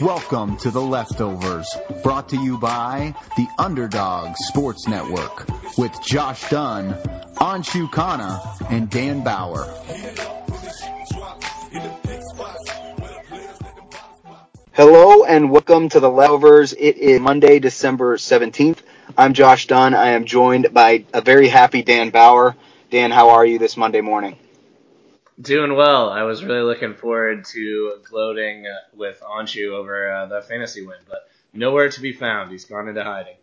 Welcome to The Leftovers, brought to you by the Underdog Sports Network with Josh Dunn, Anshu Khanna, and Dan Bauer. Hello and welcome to The Leftovers. It is Monday, December 17th. I'm Josh Dunn. I am joined by a very happy Dan Bauer. Dan, how are you this Monday morning? Doing well. I was really looking forward to gloating uh, with Anshu over uh, the fantasy win, but nowhere to be found. He's gone into hiding.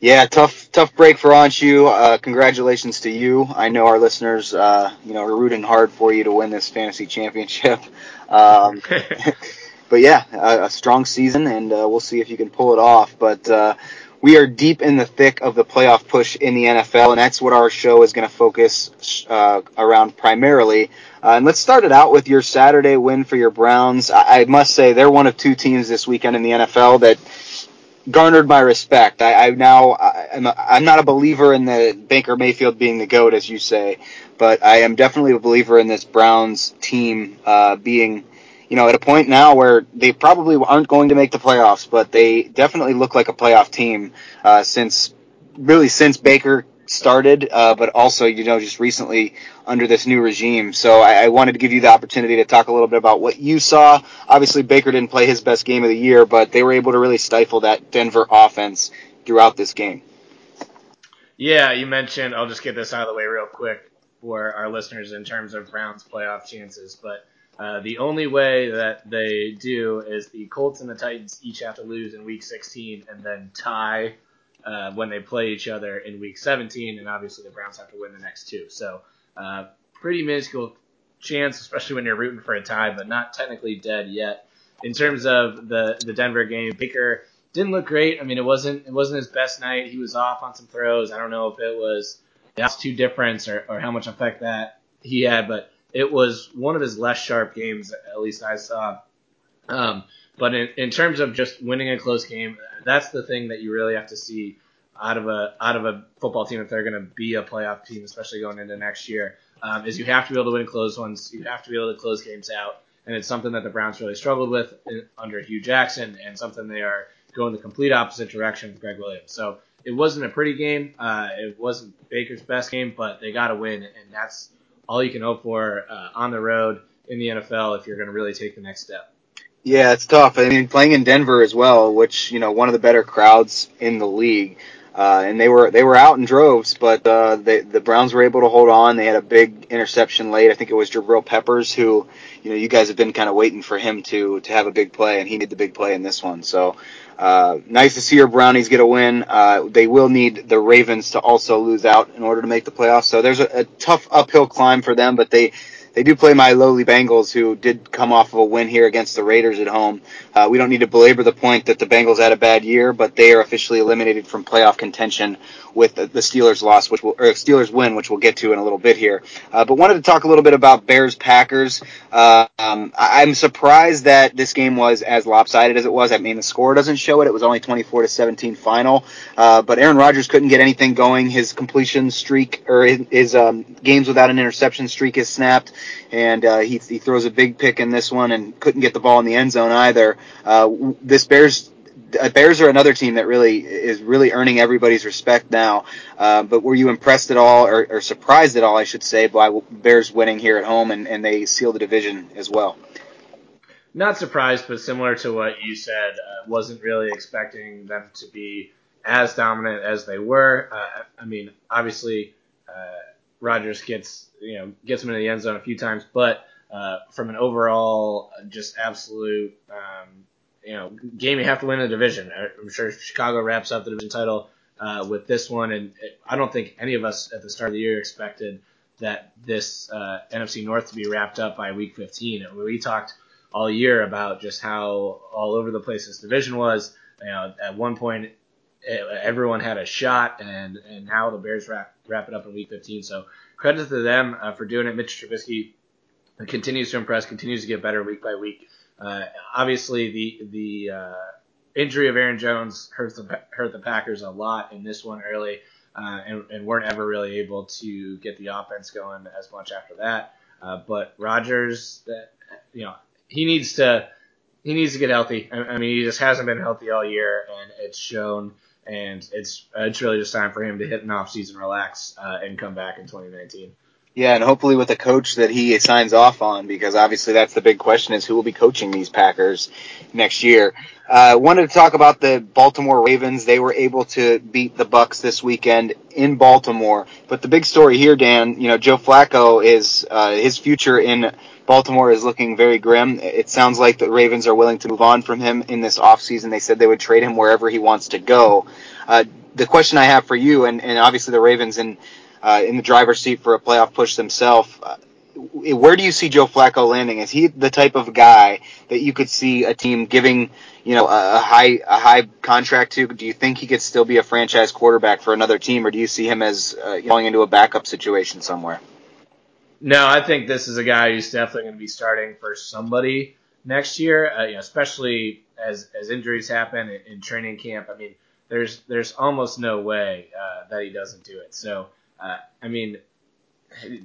Yeah, tough, tough break for Anshu. Uh, congratulations to you. I know our listeners, uh, you know, are rooting hard for you to win this fantasy championship. Um, but yeah, a, a, strong season, and uh, we'll see if you can pull it off. But uh, we are deep in the thick of the playoff push in the NFL, and that's what our show is going to focus uh, around primarily. Uh, and let's start it out with your Saturday win for your Browns. I, I, must say they're one of two teams this weekend in the NFL that garnered my respect. I, I now I'm, a, I'm not a believer in the Baker Mayfield being the goat, as you say, but I am definitely a believer in this Browns team uh, being you know, at a point now where they probably aren't going to make the playoffs, but they definitely look like a playoff team uh, since really since Baker started, uh, but also you know just recently under this new regime. So I, I, wanted to give you the opportunity to talk a little bit about what you saw. Obviously, Baker didn't play his best game of the year, but they were able to really stifle that Denver offense throughout this game. Yeah, you mentioned. I'll just get this out of the way real quick for our listeners in terms of Browns playoff chances, but uh, the only way that they do is the Colts and the Titans each have to lose in Week 16 and then tie uh, when they play each other in Week 17, and obviously the Browns have to win the next two. So, uh, pretty minuscule chance, especially when you're rooting for a tie, but not technically dead yet. In terms of the the Denver game, Baker didn't look great. I mean, it wasn't it wasn't his best night. He was off on some throws. I don't know if it was the altitude difference or, or how much effect that he had, but it was one of his less sharp games, at least I saw. Um, but in, in terms of just winning a close game, that's the thing that you really have to see out of a out of a football team if they're going to be a playoff team, especially going into next year. Um, is you have to be able to win close ones. You have to be able to close games out, and it's something that the Browns really struggled with in, under Hue Jackson, and something they are going the complete opposite direction with Gregg Williams. So it wasn't a pretty game. Uh, it wasn't Baker's best game, but they got to win, and that's all you can hope for uh, on the road in the NFL if you're going to really take the next step. Yeah, it's tough. I mean, playing in Denver as well, which you know one of the better crowds in the league, uh, and they were they were out in droves, but uh, the Browns were able to hold on. They had a big interception late. I think it was Jabril Peppers who, you know, you guys have been kind of waiting for him to to have a big play, and he made the big play in this one. So uh, nice to see your Brownies get a win. Uh, they will need the Ravens to also lose out in order to make the playoffs. So there's a, a tough uphill climb for them, but they they do play my lowly Bengals, who did come off of a win here against the Raiders at home. Uh, we don't need to belabor the point that the Bengals had a bad year, but they are officially eliminated from playoff contention with the, Steelers loss, which will, or Steelers win, which we'll get to in a little bit here. Uh, but wanted to talk a little bit about Bears Packers. Uh, um, I'm surprised that this game was as lopsided as it was. I mean, the score doesn't show it. It was only 24 to 17 final. Uh, but Aaron Rodgers couldn't get anything going. His completion streak or his, his um, games without an interception streak is snapped and uh, he, he throws a big pick in this one and couldn't get the ball in the end zone either. Uh, this Bears uh, Bears are another team that really is really earning everybody's respect now. Uh, but were you impressed at all, or, or, surprised at all, I should say, by Bears winning here at home and, and they seal the division as well? Not surprised, but similar to what you said, uh, wasn't really expecting them to be as dominant as they were. Uh, I mean, obviously, uh, Rodgers gets you know gets him into the end zone a few times, but uh, from an overall just absolute um, you know game you have to win the division. I'm sure Chicago wraps up the division title uh, with this one, and I don't think any of us at the start of the year expected that this uh, NFC North to be wrapped up by Week 15. We talked all year about just how all over the place this division was. You know, at one point everyone had a shot, and and now the Bears wrap wrap it up in Week 15. So credit to them uh, for doing it. Mitch Trubisky continues to impress, continues to get better week by week. Uh, obviously, the the uh, injury of Aaron Jones hurt the hurt the Packers a lot in this one early, uh, and, and weren't ever really able to get the offense going as much after that. Uh, but Rodgers, you know, he needs to he needs to get healthy. I mean, he just hasn't been healthy all year, and it's shown. And it's it's really just time for him to hit an off season relax uh, and come back in 2019. Yeah, and hopefully with a coach that he signs off on, because obviously that's the big question: is who will be coaching these Packers next year. Uh, wanted to talk about the Baltimore Ravens. They were able to beat the Bucs this weekend in Baltimore. But the big story here, Dan, you know, Joe Flacco is uh, his future in Baltimore is looking very grim. It sounds like the Ravens are willing to move on from him in this offseason. They said they would trade him wherever he wants to go. Uh, the question I have for you, and, and obviously the Ravens in uh, in the driver's seat for a playoff push themselves. Uh, where do you see Joe Flacco landing? Is he the type of guy that you could see a team giving, you know, a, high a high contract to? Do you think he could still be a franchise quarterback for another team, or do you see him as uh, going into a backup situation somewhere? No, I think this is a guy who's definitely going to be starting for somebody next year, uh, you know, especially as as injuries happen in, in, training camp. I mean, there's there's almost no way uh, that he doesn't do it. So, uh, I mean,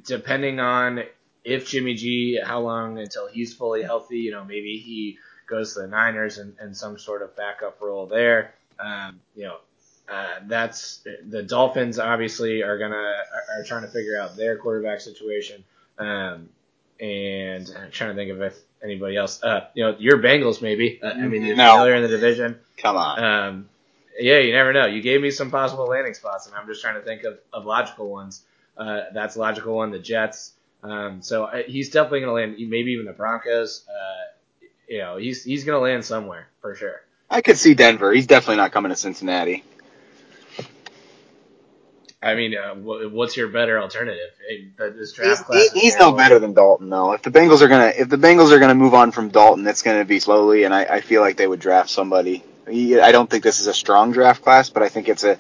depending on if Jimmy G, how long until he's fully healthy, you know, maybe he goes to the Niners and, and some sort of backup role there. Um, you know, uh, that's the Dolphins obviously are gonna are, are, trying to figure out their quarterback situation. Um, and I'm trying to think of if anybody else. Uh, you know, your Bengals maybe. Uh, I mean, no. they're in the division. Come on. Um, yeah, you never know. You gave me some possible landing spots, and I'm just trying to think of, of logical ones. Uh, that's logical one. The Jets. Um, so uh, he's definitely going to land. Maybe even the Broncos. Uh, you know, he's he's going to land somewhere for sure. I could see Denver. He's definitely not coming to Cincinnati. I mean, uh, what's your better alternative? This draft he's, he's no better than Dalton, though. If the Bengals are gonna, if the Bengals are gonna move on from Dalton, it's gonna be slowly, and I, I feel like they would draft somebody. I don't think this is a strong draft class, but I think it's a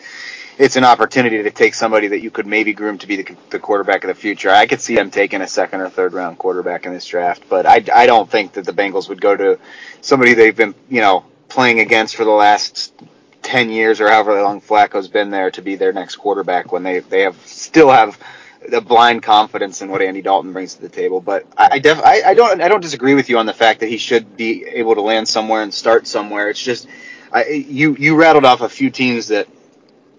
it's an opportunity to take somebody that you could maybe groom to be the, the quarterback of the future. I could see them taking a second or third round quarterback in this draft, but I, I don't think that the Bengals would go to somebody they've been, you know, playing against for the last 10 years or however long Flacco's been there to be their next quarterback when they, they have still have the blind confidence in what Andy Dalton brings to the table. But I, def, I, I don't I don't disagree with you on the fact that he should be able to land somewhere and start somewhere. It's just I, you you rattled off a few teams that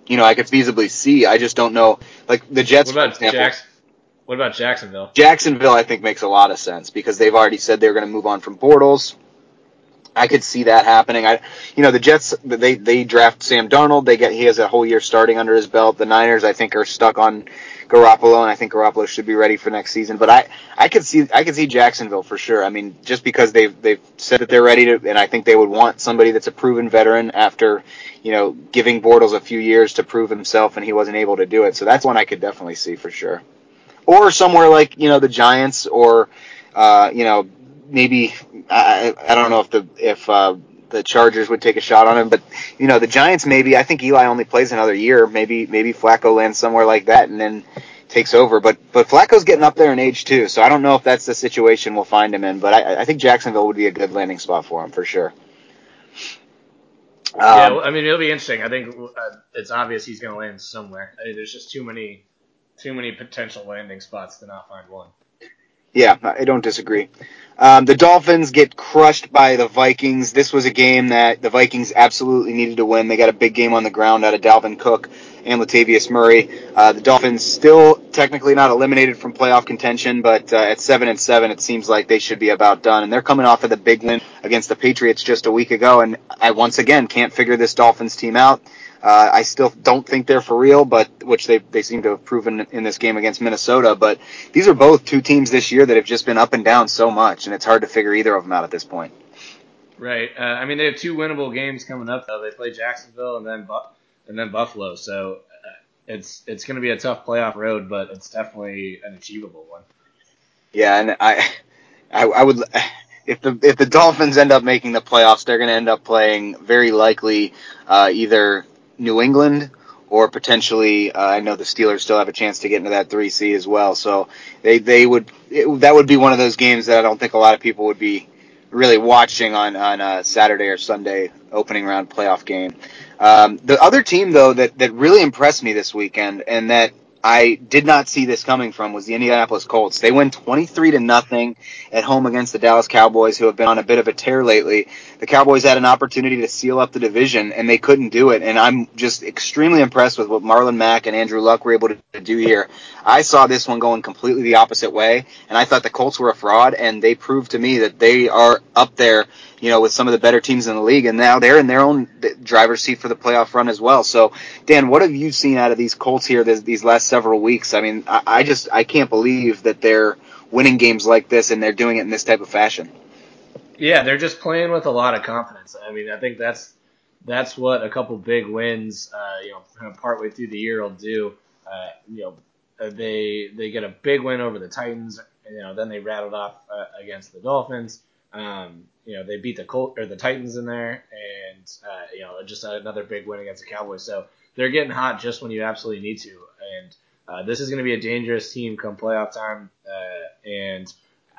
you know I could feasibly see. I just don't know. Like the Jets, what about Jackson? What about Jacksonville? Jacksonville, I think makes a lot of sense because they've already said they're going to move on from Bortles. I could see that happening. I, you know, the Jets they they draft Sam Darnold. They get he has a whole year starting under his belt. The Niners, I think, are stuck on Garoppolo, and I think Garoppolo should be ready for next season. But I I could see I could see Jacksonville for sure. I mean, just because they've they've said that they're ready to, and I think they would want somebody that's a proven veteran after you know giving Bortles a few years to prove himself, and he wasn't able to do it. So that's one I could definitely see for sure. Or somewhere like you know the Giants or uh, you know maybe I, I don't know if the if uh, the Chargers would take a shot on him, but you know the Giants maybe. I think Eli only plays another year. Maybe maybe Flacco lands somewhere like that and then takes over. But but Flacco's getting up there in age too, so I don't know if that's the situation we'll find him in. But I, I think Jacksonville would be a good landing spot for him for sure. Um, yeah, well, I mean it'll be interesting. I think uh, it's obvious he's going to land somewhere. I mean, there's just too many too many potential landing spots to not find one. Yeah, I don't disagree. Um, the Dolphins get crushed by the Vikings. This was a game that the Vikings absolutely needed to win. They got a big game on the ground out of Dalvin Cook and Latavius Murray. Uh, the Dolphins still technically not eliminated from playoff contention, but uh, at seven and seven, it seems like they should be about done. And they're coming off of the big win against the Patriots just a week ago. And I once again can't figure this Dolphins team out. Uh, I still don't think they're for real, but which they they seem to have proven in this game against Minnesota. But these are both two teams this year that have just been up and down so much, and it's hard to figure either of them out at this point. Right. Uh, I mean, they have two winnable games coming up though. They play Jacksonville and then Bu- and then Buffalo. So uh, it's it's going to be a tough playoff road, but it's definitely an achievable one. Yeah, and I I, I would if the if the Dolphins end up making the playoffs, they're going to end up playing very likely uh, either New England or potentially uh, I know the Steelers still have a chance to get into that three seed as well. So they they would it, that would be one of those games that I don't think a lot of people would be really watching on on a Saturday or Sunday opening round playoff game. Um, the other team though that that really impressed me this weekend and that I did not see this coming from was the Indianapolis Colts. They win 23 to nothing at home against the Dallas Cowboys, who have been on a bit of a tear lately. The Cowboys had an opportunity to seal up the division, and they couldn't do it. And I'm just extremely impressed with what Marlon Mack and Andrew Luck were able to do here. I saw this one going completely the opposite way, and I thought the Colts were a fraud, and they proved to me that they are up there you know, with some of the better teams in the league, and now they're in their own driver's seat for the playoff run as well. So, Dan, what have you seen out of these Colts here this, these last several weeks? I mean, I, I just I can't believe that they're winning games like this and they're doing it in this type of fashion. Yeah, they're just playing with a lot of confidence. I mean, I think that's that's what a couple big wins, uh, you know, kind of partway through the year will do. Uh, you know, uh, they they get a big win over the Titans. You know, then they rattled off uh, against the Dolphins. Um, you know, they beat the Colt or the Titans in there, and uh, you know, just another big win against the Cowboys. So they're getting hot just when you absolutely need to. And uh, this is going to be a dangerous team come playoff time, uh, and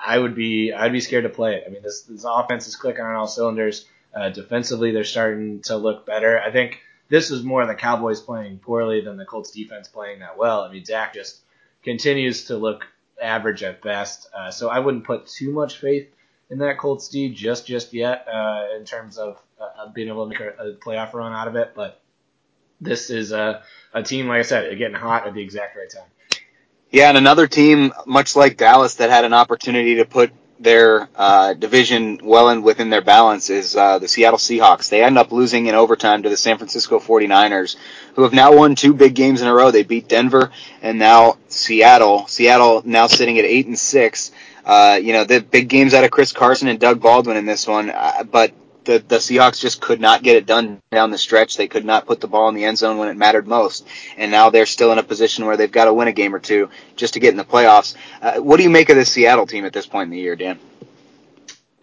I would be I'd be scared to play it. I mean, this this offense is clicking on all cylinders. Uh, defensively, they're starting to look better. I think this is more the Cowboys playing poorly than the Colts defense playing that well. I mean, Dak just continues to look average at best. Uh, so I wouldn't put too much faith in that Colts D just just yet uh, in terms of uh, being able to make a, a, playoff run out of it. But this is a, a team, like I said, getting hot at the exact right time. Yeah, and another team, much like Dallas, that had an opportunity to put their uh, division well in within their balance is uh, the Seattle Seahawks. They end up losing in overtime to the San Francisco 49ers, who have now won two big games in a row. They beat Denver and now Seattle. Seattle now sitting at eight and six. Uh, you know, the big games out of Chris Carson and Doug Baldwin in this one, uh, but the, the Seahawks just could not get it done down the stretch. They could not put the ball in the end zone when it mattered most. And now they're still in a position where they've got to win a game or two just to get in the playoffs. Uh, what do you make of this Seattle team at this point in the year, Dan?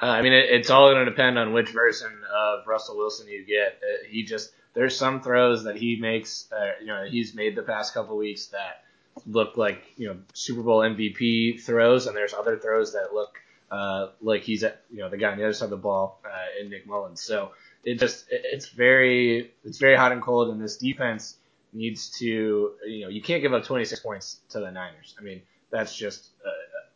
Uh, I mean, it, it's all going to depend on which version of Russell Wilson you get. Uh, he just there's some throws that he makes, you know, he's made the past couple weeks that look like you know Super Bowl MVP throws, and there's other throws that look uh, like he's at, you know the guy on the other side of the ball uh, in Nick Mullens. So it just it's very it's very hot and cold, and this defense needs to you know you can't give up 26 points to the Niners. I mean that's just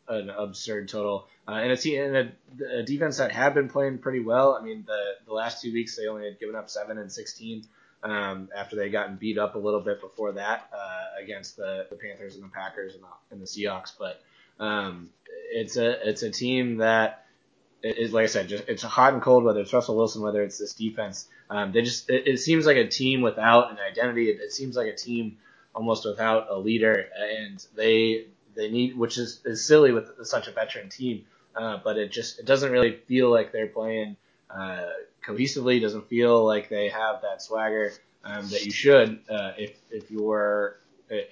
a, an absurd total. Uh, and team, and a, a defense that had been playing pretty well. I mean the the last two weeks they only had given up seven and 16 um, after they gotten beat up a little bit before that uh, against the, the Panthers and the Packers and the, and the Seahawks. But um, it's a it's a team that is like I said, just it's hot and cold. Whether it's Russell Wilson, whether it's this defense, um, they just it, it, seems like a team without an identity. It, it, seems like a team almost without a leader, and they they need, which is, is silly with such a veteran team. Uh, but it just it doesn't really feel like they're playing uh, cohesively. Doesn't feel like they have that swagger um, that you should uh, if if you're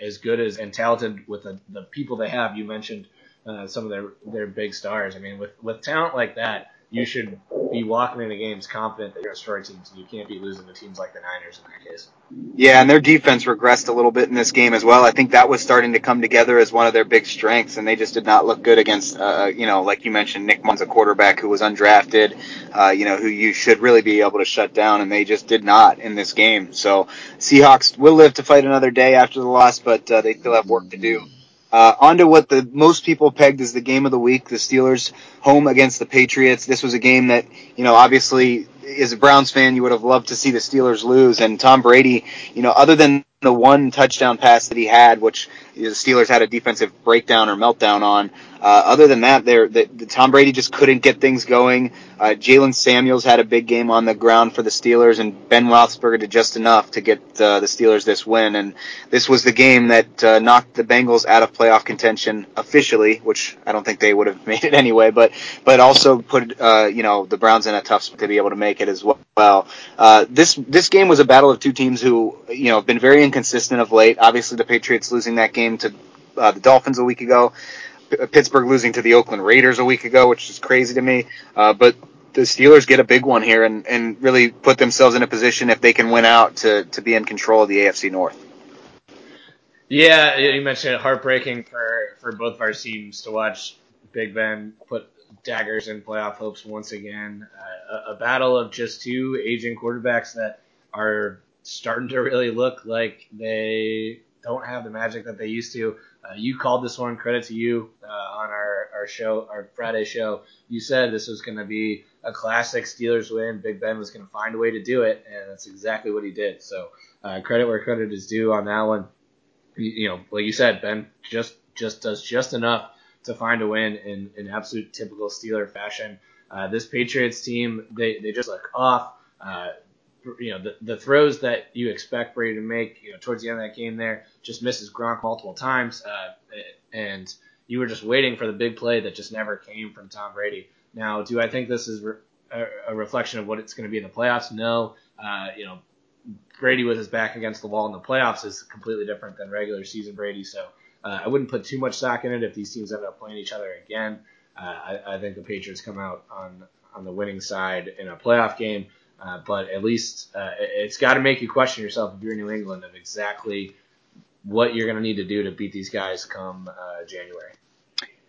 as good as and talented with the, the people they have. You mentioned uh, some of their their big stars. I mean, with with talent like that, you should be walking into games confident that you're a destroy teams, and you can't be losing to teams like the Niners in that case. Yeah, and their defense regressed a little bit in this game as well. I think that was starting to come together as one of their big strengths, and they just did not look good against, uh, you know, like you mentioned, Nick Mullens, a quarterback who was undrafted, uh, you know, who you should really be able to shut down, and they just did not in this game. So Seahawks will live to fight another day after the loss, but uh, they still have work to do. Uh, on to what the most people pegged as the game of the week, the Steelers home against the Patriots. This was a game that, you know, obviously as a Browns fan, you would have loved to see the Steelers lose. And Tom Brady, you know, other than the one touchdown pass that he had, which the Steelers had a defensive breakdown or meltdown on. Uh, other than that, there the, the Tom Brady just couldn't get things going. Uh, Jaylen Samuels had a big game on the ground for the Steelers, and Ben Roethlisberger did just enough to get uh, the Steelers this win. And this was the game that uh, knocked the Bengals out of playoff contention officially, which I don't think they would have made it anyway, but but also put uh, you know the Browns in a tough spot to be able to make it as well. Uh, this this game was a battle of two teams who you know have been very inconsistent of late. Obviously, the Patriots losing that game to uh, the Dolphins a week ago. Pittsburgh losing to the Oakland Raiders a week ago, which is crazy to me. Uh, but the Steelers get a big one here and, and really put themselves in a position if they can win out to, to be in control of the AFC North. Yeah, you mentioned it heartbreaking for, for both of our teams to watch Big Ben put daggers in playoff hopes once again. Uh, a, a battle of just two aging quarterbacks that are starting to really look like they don't have the magic that they used to. Uh, you called this one. Credit to you uh, on our, our show, our Friday show. You said this was going to be a classic Steelers win. Big Ben was going to find a way to do it, and that's exactly what he did. So uh, credit where credit is due on that one. You, you, know, like you said, Ben just just does just enough to find a win in, in absolute typical Steeler fashion. Uh, this Patriots team, they, they just look off. You know, the, the throws that you expect Brady to make, you know, towards the end of that game there, just misses Gronk multiple times. Uh, and you were just waiting for the big play that just never came from Tom Brady. Now, do I think this is re- a, a, reflection of what it's going to be in the playoffs? No. Uh, you know, Brady with his back against the wall in the playoffs is completely different than regular season Brady. So uh, I wouldn't put too much stock in it if these teams end up playing each other again. Uh, I, I think the Patriots come out on on the winning side in a playoff game. Uh, but at least uh, it's got to make you question yourself if you're in New England of exactly what you're going to need to do to beat these guys come uh, January.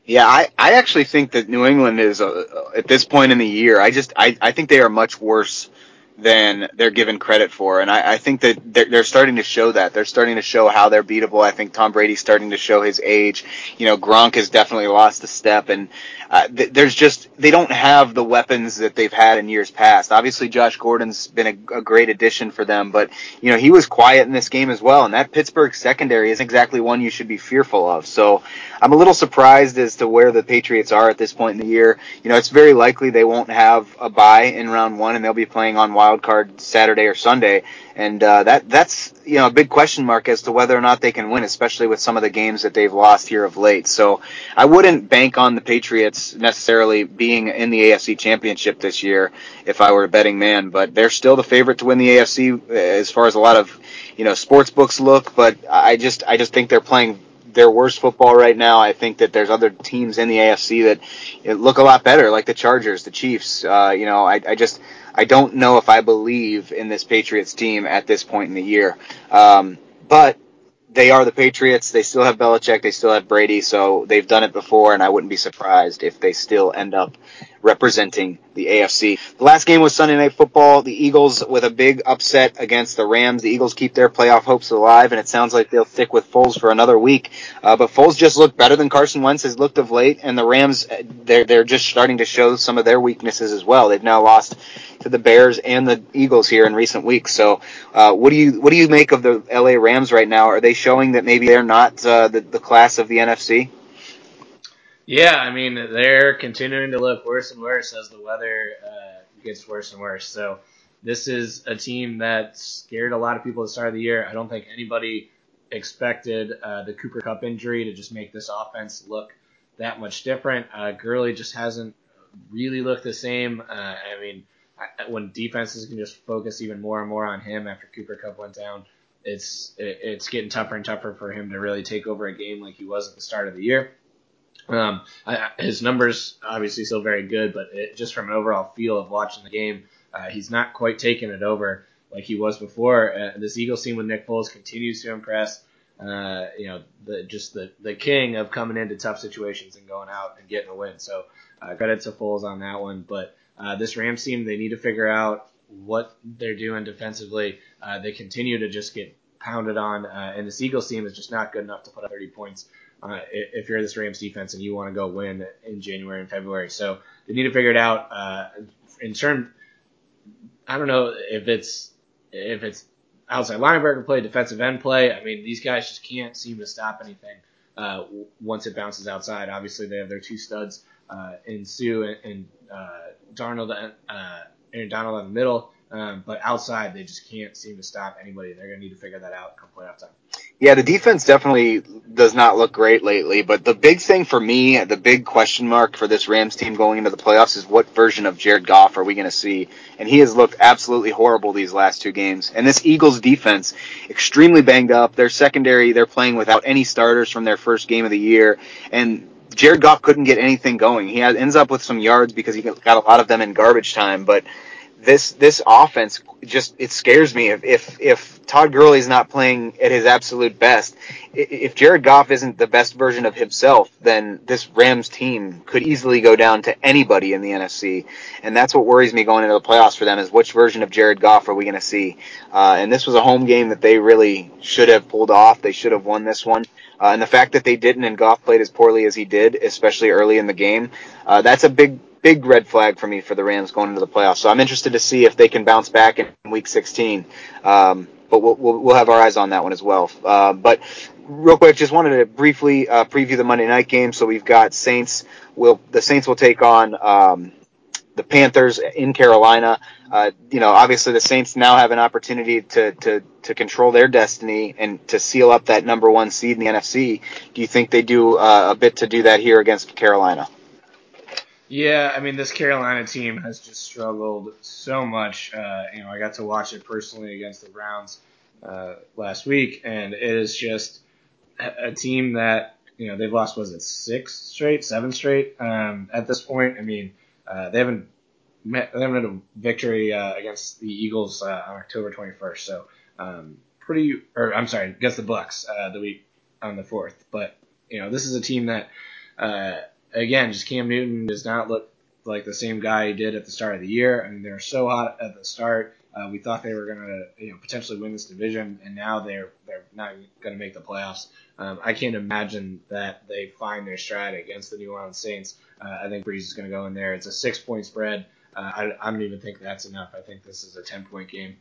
Yeah, I, I actually think that New England is uh, at this point in the year. I just I, I think they are much worse than they're given credit for. And I, I think that they're, they're, starting to show that. They're starting to show how they're beatable. I think Tom Brady's starting to show his age. You know, Gronk has definitely lost a step. And uh, th- there's just, they don't have the weapons that they've had in years past. Obviously, Josh Gordon's been a, a great addition for them, but, you know, he was quiet in this game as well. And that Pittsburgh secondary isn't exactly one you should be fearful of. So I'm a little surprised as to where the Patriots are at this point in the year. You know, it's very likely they won't have a bye in round one and they'll be playing on wild card Saturday or Sunday, and uh, that that's you know a big question mark as to whether or not they can win, especially with some of the games that they've lost here of late. So I wouldn't bank on the Patriots necessarily being in the AFC Championship this year if I were a betting man, but they're still the favorite to win the AFC as far as a lot of you know sports books look. But I just I just think they're playing their worst football right now. I think that there's other teams in the AFC that look a lot better, like the Chargers, the Chiefs. Uh, you know, I, I just I don't know if I believe in this Patriots team at this point in the year. Um, but they are the Patriots. They still have Belichick. They still have Brady. So they've done it before, and I wouldn't be surprised if they still end up representing the AFC. The last game was Sunday Night Football. The Eagles with a big upset against the Rams. The Eagles keep their playoff hopes alive, and it sounds like they'll stick with Foles for another week. Uh, but Foles just looked better than Carson Wentz has looked of late, and the Rams they're they're just starting to show some of their weaknesses as well. They've now lost to the Bears and the Eagles here in recent weeks. So, uh, what do you what do you make of the LA Rams right now? Are they showing that maybe they're not uh, the the class of the NFC? Yeah, I mean they're continuing to look worse and worse as the weather uh, gets worse and worse. So this is a team that scared a lot of people at the start of the year. I don't think anybody expected uh, the Cooper Kupp injury to just make this offense look that much different. Uh, Gurley just hasn't really looked the same. Uh, I mean, when defenses can just focus even more and more on him after Cooper Kupp went down, it's it's getting tougher and tougher for him to really take over a game like he was at the start of the year. Um, I, his numbers obviously still very good, but it, just from an overall feel of watching the game, uh, he's not quite taking it over like he was before. Uh, this Eagles team with Nick Foles continues to impress. Uh, you know, the, just the, the king of coming into tough situations and going out and getting a win. So uh, credit to Foles on that one. But uh, this Rams team, they need to figure out what they're doing defensively. Uh, they continue to just get pounded on, and this Eagles team is just not good enough to put up 30 points uh, if you're this Rams defense and you want to go win in January and February. So they need to figure it out. Uh, in terms, I don't know if it's if it's outside linebacker play, defensive end play. I mean, these guys just can't seem to stop anything uh, once it bounces outside. Obviously, they have their two studs uh, in Suh and, and uh, Darnold, uh, Aaron Donald in the middle. Um, but outside, they just can't seem to stop anybody. They're going to need to figure that out come playoff time. Yeah, the defense definitely does not look great lately, but the big thing for me, the big question mark for this Rams team going into the playoffs is what version of Jared Goff are we going to see? And he has looked absolutely horrible these last two games. And this Eagles defense, extremely banged up. Their secondary, they're playing without any starters from their first game of the year. And Jared Goff couldn't get anything going. He has, ends up with some yards because he got a lot of them in garbage time, but this this offense just it scares me if if, if Todd Gurley's not playing at his absolute best. If Jared Goff isn't the best version of himself, then this Rams team could easily go down to anybody in the NFC, and that's what worries me going into the playoffs for them is which version of Jared Goff are we going to see? Uh, and this was a home game that they really should have pulled off. They should have won this one. Uh, and the fact that they didn't and Goff played as poorly as he did, especially early in the game, uh, that's a big big red flag for me for the Rams going into the playoffs. So I'm interested to see if they can bounce back in Week 16. Um, but we'll, we'll, we'll have our eyes on that one as well. Uh, but real quick, just wanted to briefly uh, preview the Monday night game. So we've got Saints. Will the Saints will take on um, the Panthers in Carolina. Uh, you know, obviously the Saints now have an opportunity to, to, to control their destiny and to seal up that number one seed in the NFC. Do you think they do uh, a bit to do that here against Carolina? Yeah, I mean, this Carolina team has just struggled so much. Uh, you know, I got to watch it personally against the Browns uh, last week, and it is just a, team that you know they've lost was it six straight, seven straight um, at this point. I mean, uh, they haven't met, they haven't had a victory uh, against the Eagles uh, on October 21st, so um, pretty. Or I'm sorry, against the Bucs uh, the week on the fourth. But you know, this is a team that. Again, just Cam Newton does not look like the same guy he did at the start of the year. I mean, they're so hot at the start. Uh, we thought they were going to, you know, potentially win this division, and now they're they're not going to make the playoffs. Um, I can't imagine that they find their stride against the New Orleans Saints. Uh, I think Brees is going to go in there. It's a six point spread. Uh, I, I don't even think that's enough. I think this is a ten point game.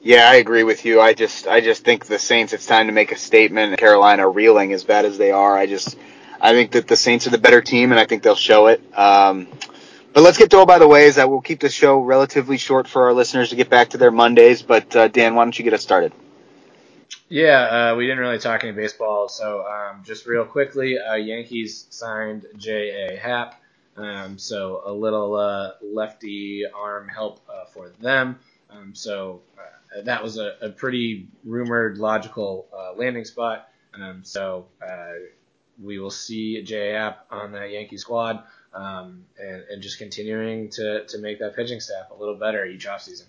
Yeah, I agree with you. I just I just think the Saints. It's time to make a statement. Carolina reeling as bad as they are. I just I think that the Saints are the better team, and I think they'll show it. Um, but let's get to all by the ways. I will keep the show relatively short for our listeners to get back to their Mondays. But uh, Dan, why don't you get us started? Yeah, uh, we didn't really talk any baseball, so um, just real quickly, uh, Yankees signed J.A. Happ, um, so a little uh, lefty arm help uh, for them. Um, so uh, that was a, a, pretty rumored logical uh, landing spot. Um, so we will see J.A. Happ on that Yankee squad, um, and, and, just continuing to, to make that pitching staff a little better each offseason.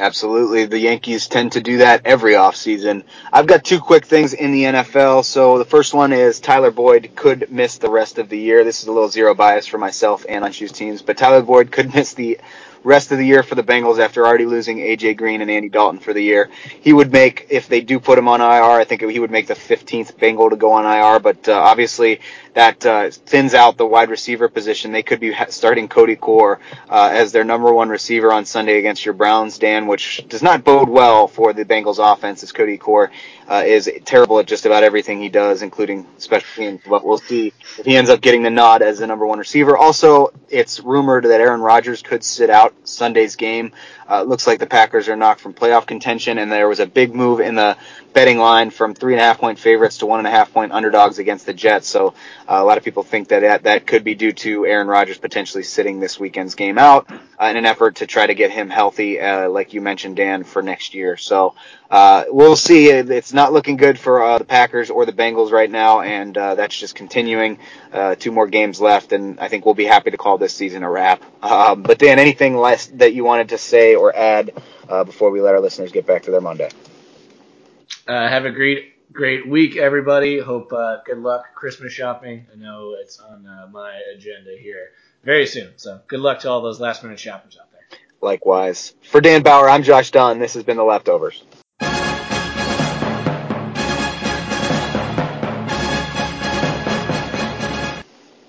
Absolutely. The Yankees tend to do that every offseason. I've got two quick things in the NFL. So the first one is Tyler Boyd could miss the rest of the year. This is a little zero bias for myself and Anshu's teams, but Tyler Boyd could miss the rest of the year for the Bengals after already losing AJ Green and Andy Dalton for the year. He would make, if they do put him on IR, I think he would make the 15th Bengal to go on IR, but uh, obviously that uh, thins out the wide receiver position. They could be starting Cody Core uh, as their number one receiver on Sunday against your Browns, Dan, which does not bode well for the Bengals offense as Cody Core uh, is terrible at just about everything he does, including special teams. But we'll see if he ends up getting the nod as the number one receiver. Also, it's rumored that Aaron Rodgers could sit out Sunday's game. Uh, looks like the Packers are knocked from playoff contention, and there was a big move in the betting line from three and a half point favorites to one and a half point underdogs against the Jets. So uh, a lot of people think that, that that could be due to Aaron Rodgers potentially sitting this weekend's game out uh, in an effort to try to get him healthy, uh, like you mentioned, Dan, for next year. So uh, we'll see. It's not looking good for uh, the Packers or the Bengals right now, and uh, that's just continuing. Uh, two more games left, and I think we'll be happy to call this season a wrap. Um, but Dan, anything less that you wanted to say or add uh, before we let our listeners get back to their Monday? Uh, have a great, great week, everybody. Hope good luck Christmas shopping. I know it's on my agenda here very soon, so good luck to all those last minute shoppers out there. Likewise. For Dan Bauer, I'm Josh Dunn. This has been The Leftovers.